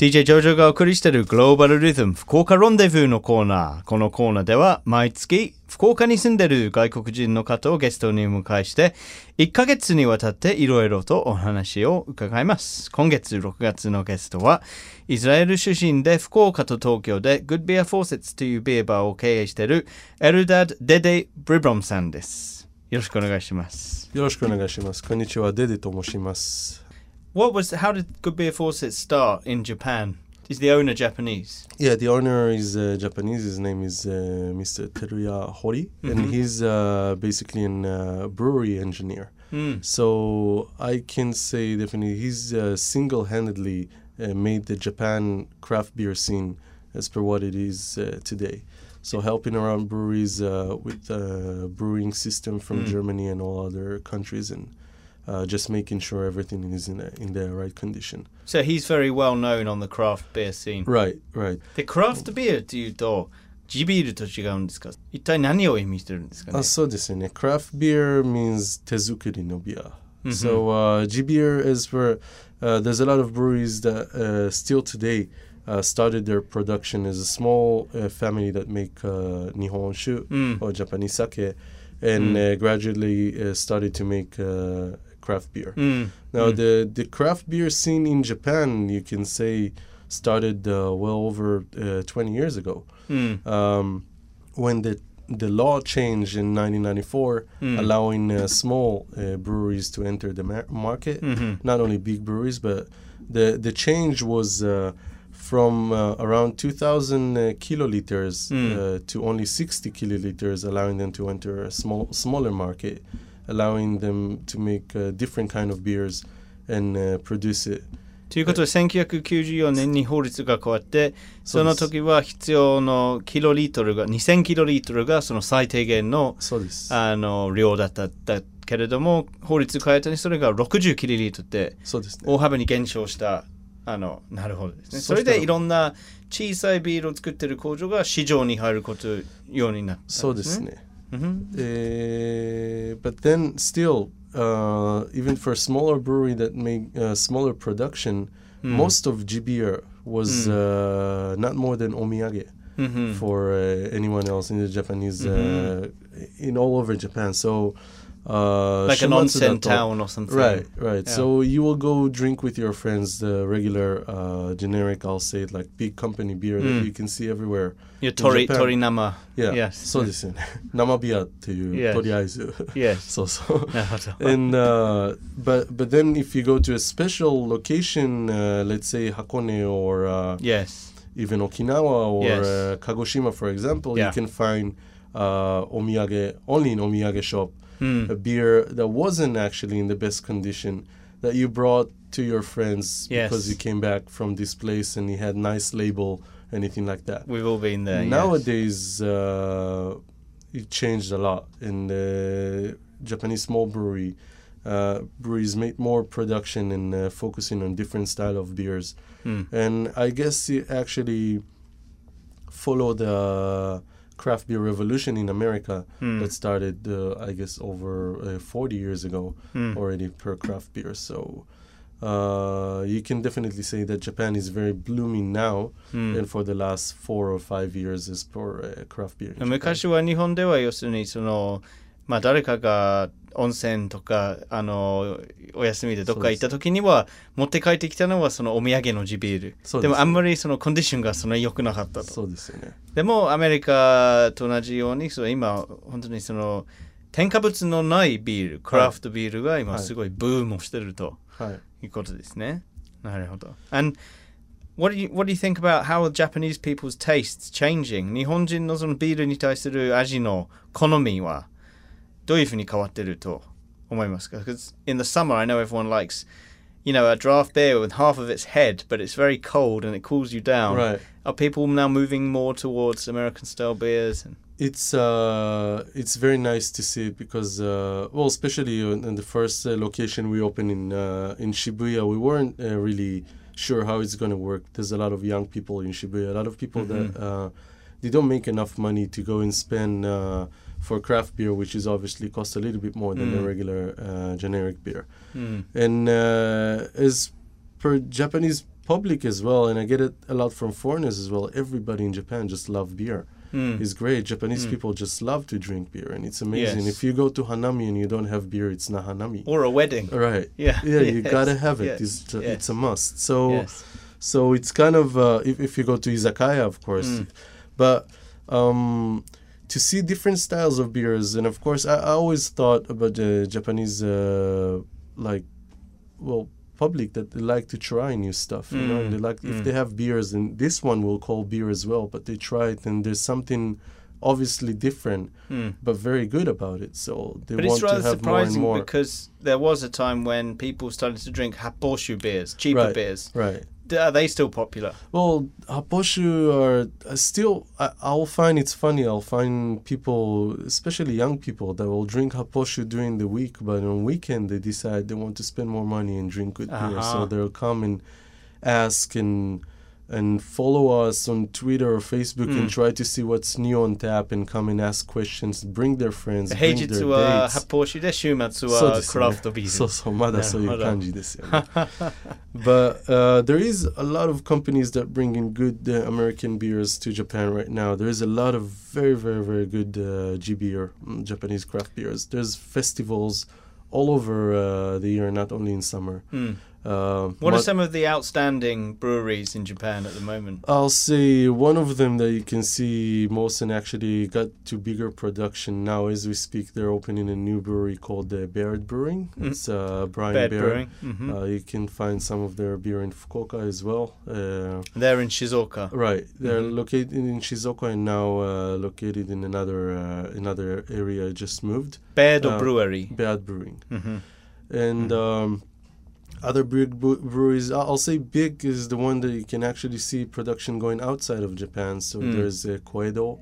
DJ ジョジョがお送りしているグローバルリズム福岡ロンデブーのコーナー。このコーナーでは毎月福岡に住んでいる外国人の方をゲストに迎えして1ヶ月にわたっていろいろとお話を伺います。今月6月のゲストはイスラエル出身で福岡と東京で Good Beer Faucets というビーバーを経営しているエルダッド・デデ・ブリブロムさんです。よろしくお願いします。よろしくお願いします。こんにちは、デデと申します。What was how did Good Beer Faucets start in Japan? Is the owner Japanese? Yeah, the owner is uh, Japanese. His name is uh, Mr. Teruya Hori, Mhm. and he's uh, basically an uh, brewery engineer. Mm. So I can say definitely he's uh, single-handedly uh, made the Japan craft beer scene as per what it is uh, today. So helping around breweries uh, with the brewing system from Mm. Germany and all other countries, and uh, just making sure everything is in a, in the right condition. So he's very well known on the craft beer scene. Right, right. で、クラフトビールっていうと、地ビールと違うんですか一体何を意味してるんですかねあそうですね。Craft beer means 手作りのビア。 Mhm. So uh, G beer is for uh, there's a lot of breweries that uh, still today uh, started their production as a small uh, family that make uh, nihonshu うん。 or Japanese sake, and Mm. uh, gradually uh, started to make uh, craft beer. Mm. Now, mm. the the craft beer scene in Japan, you can say, started uh, well over uh, 20 years ago, mm. um, when the the law changed in 1994, mm. allowing uh, small uh, breweries to enter the mar- market. Mm-hmm. Not only big breweries, but the the change was uh, from uh, around 2,000 uh, kiloliters mm. uh, to only 60 kiloliters, allowing them to enter a small, smaller market. Allowing them to make uh, different kind of beers and uh, produce it. ということで、1994年に法律が変わって、その時は必要のキロリットルが、2000キロリットルがその最低限の。あの量だっただけれども、法律変えたにそれが60キロリットルって。大幅に減少した。あのなるほどですね。それでいろんな小さいビールを作ってる工場が市場に入ることようになったね。そうですね。Mm-hmm. Uh, but then still, uh, even for a smaller brewery that made uh, smaller production, mm. most of GBR was mm. Uh, not more than omiyage mm-hmm. for uh, anyone else in the Japanese, mm-hmm. Uh, in all over Japan. So uh, like an onsen town or something. Right, right. Yeah. So you will go drink with your friends the regular, uh, generic, I'll say it like big company beer that mm. you can see everywhere. Your tori, nama Yeah. Yes. So listen, namabia to you. Yes. yes. So so. and uh, but but then if you go to a special location, uh, let's say Hakone or uh, yes, even Okinawa or yes. Uh, Kagoshima, for example, yeah. you can find omiyage only in omiyage shop mm. a beer that wasn't actually in the best condition that you brought to your friends yes. because you came back from this place and he had nice label anything like that we've all been there nowadays yes. uh, it changed a lot in the japanese small brewery uh, breweries made more production and uh, focusing on different style of beers mm. and i guess it actually follow the craft beer revolution in America うん。 that started, uh, I guess, over uh, 40 years ago うん。 already per craft beer. So. Uh, you can definitely say that Japan is very blooming now, うん。 and for the last four or five years is for uh, craft beer. in Japan. 昔は日本では要するにその まあ誰かが温泉とかあのお休みでどっか行った時には持って帰ってきたのはそのお土産の地ビールですでもあんまりそのコンディションがそんなに良くなかったとそうですよね。でもアメリカと同じようにそう今本当にその添加物のないビールクラフトビールが今はいすごいブームをしてるとはい。いうことですね。なるほど。And what do you what do you think about how Japanese people's tastes changing? 日本人のそのビールに対する味の好みは？どういうふうに変わってると思いますか Because in the summer I know everyone likes you know a draft beer with half of its head but it's very cold and it cools you down. Right. Are people now moving more towards American style beers? And, It's uh, it's very nice to see it because uh, well, especially in, in the first uh, location we opened in uh, in Shibuya, we weren't uh, really sure how it's going to work. There's a lot of young people in Shibuya, a lot of people that uh, they don't make enough money to go and spend uh, for craft beer, which is obviously costs a little bit more than mm. the regular uh, generic beer. Mm. And uh, as per Japanese public as well, and I get it a lot from foreigners as well, everybody in Japan just love beer. Mm. It's great. Japanese mm. people just love to drink beer, and it's amazing. Yes. If you go to Hanami and you don't have beer, it's not Hanami. Or a wedding. Right. Yeah. Yeah, yes. you gotta have it. Yes. It's, yes. it's a must. So, so it's kind of, uh, if, if you go to Izakaya, of course. Mm. But um, to see different styles of beers, and of course, I, I always thought about the Japanese uh, like well public that they like to try new stuff. You know, Mm, they like mm. if they have beers, and this one will call beer as well, but they try it, and there's something obviously different Mm. but very good about it. So they But want it's to rather have more and surprising more. because there was a time when people started to drink Happoshu beers, cheaper Right. beers. Right. Are they still popular? Well, haposhu are still. I, I'll find it's funny. I'll find people, especially young people, that will drink haposhu during the week, but on weekend they decide they want to spend more money and drink good beer. Uh-huh. So they'll come and ask and and follow us on Twitter or Facebook Mm. and try to see what's new on tap and come and ask questions. Bring their friends. 平 Bring 日 their は dates. 発泡酒で週末はそうですねクラフトビール。そうそうまだそういうなるほど感じですよね but uh, there is a lot of companies that bring in good uh, American beers to Japan right now. There is a lot of very, very, very good uh, G beer, mm, Japanese craft beers. There's festivals all over uh, the year, not only in summer. Mm. Uh, What are some of the outstanding breweries in Japan at the moment? I'll say one of them that you can see most and actually got to bigger production now as we speak. They're opening a new brewery called uh, Baird Brewing. Mm. It's uh, Bryan Baird. Brewing. hmm Uh, you can find some of their beer in Fukuoka as well. Uh, They're in Shizuoka. right, they're Mhm. located in Shizuoka and now uh, located in another uh, another area. Just moved. Uh, Brewery. Baird Brewing hmm and Mhm. um, other big breweries i'll say big is the one that you can actually see production going outside of japan so mm. there's uh, Coedo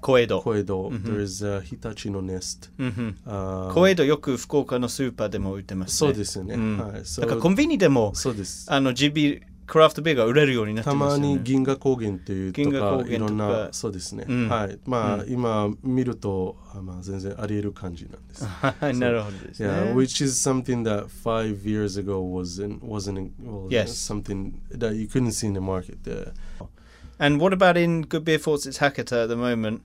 Coedo. Coedo. Mm-hmm. There is uh, Hitachino Nest. Mm-hmm. Uh, Coedo よく福岡のスーパーでも売ってますね。そうですね。うん、はい。So, なんかコンビニでも、そうです。あの、ジビクラフトビールが売れるようになってます、ね、たまに銀河高原っていうとかいろんなそうですね、うん、はい。まあ、うん、今見るとまあ全然ありえる感じなんです。なるほどですね、yeah, which is something that five years ago wasn't wasn't well, yes. something that you couldn't see in the market there. And what about in Good Beer Faucets Hakata at the moment?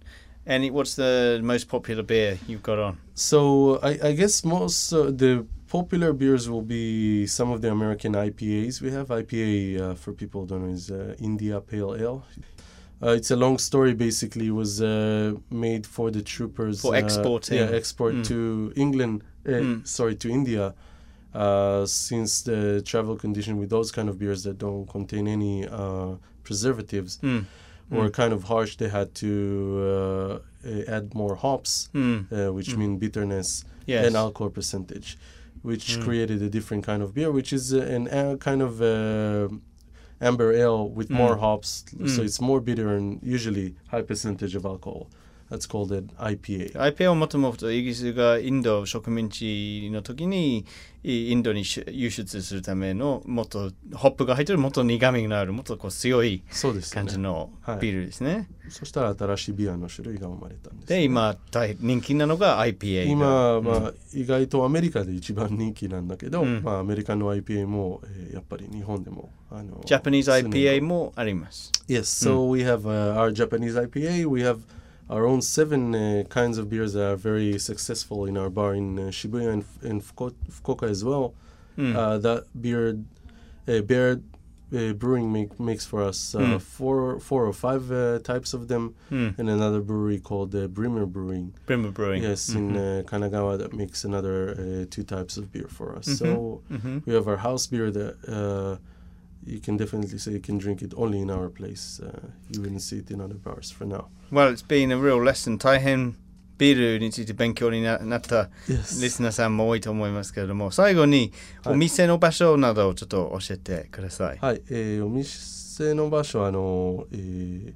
And what's the most popular beer you've got on? So I, I guess most uh, the popular beers will be some of the American IPAs. We have IPA uh, for people who don't know is uh, India Pale Ale. Uh, it's a long story. Basically, it was uh, made for the troopers For uh, exporting. Yeah, export Mm. to England. Uh, Mm. Sorry, to India. Uh, since the travel condition with those kind of beers that don't contain any uh, preservatives Mm. were Mm. kind of harsh, they had to add more hops, Mm. uh, which Mm. mean bitterness Yes. and alcohol percentage, which Mm. created a different kind of beer, which is uh, an uh, kind of uh, amber ale with more Mm. hops, so Mm. it's more bitter and usually high percentage of alcohol. That's called an IPA. IPA はもともとイギリスがインド植民地の時にいインドにし輸出するためのもっとホップが入ってるもっと苦みのあるもっとこう強いそうですよね。感じのはいビールですね。そしたら新しいビアの種類が生まれたんです。で今大人気なのが IPA が今、うんまあ、意外とアメリカで一番人気なんだけど、うんまあ、アメリカの IPA も、えーやっぱり日本でもあの Japanese IPA もあります。Yes, so we have uh, our Japanese IPA. We have our own seven uh, kinds of beers that are very successful in our bar in uh, Shibuya and, and Fukuoka as well. Mm. that beer, uh, beer uh, brewing make, makes for us uh, mm. four four or five uh, types of them, mm. and another brewery called uh, Brimmer Brewing. Brimmer Brewing, yes, mm-hmm. in Kanagawa that makes another two types of beer for us. Mm-hmm. So mm-hmm. we have our house beer that you can definitely say you can drink it only in our place. Uh, you wouldn't see it in other bars for now. Well, it's been a real lesson. 大変ビールについて勉強にななったリ.スナーさんも多いと思いますけれども、最後にはいお店の場所などをちょっと教えてください。はい、えーお店の場所はあの、えー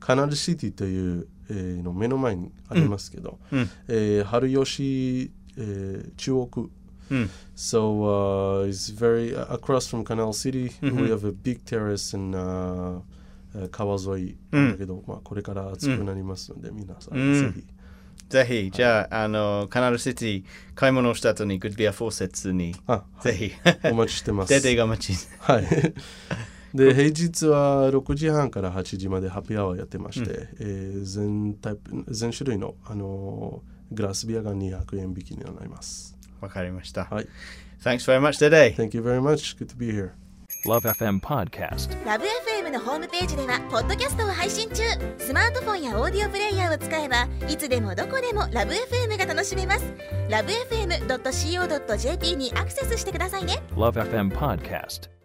カナルシティという、えーの目の前にありますけど、うんえー春吉、えー中央区うん。So uh, it's very uh, across from Canal City. Mhm. We have a big terrace in uh, uh, 川沿いうんだけど、まあこれから暑くなりますので、皆さん、うんぜひ。ぜひ、じゃあ、あの、カナルシティ買い物をした後に、グッドビアフォーセッツに、あ、ぜひ、お待ちしてます。出てが待ち。はい。で平日は6時半から8時までハッピーアワーやってまして、えー全タイプ全種類の、あのーグラスビアが200円引きになります。わかりました。はい。Thanks very much today. Thank you very much. Good to be here. Love FM Podcast. ラブ f m のホームページではポッドキャストを配信中スマートフォンやオーディオプレイヤーを使えばいつでもどこでもラブ f m が楽しめますラブ FM.co.jp にアクセスしてくださいね Love FM Podcast.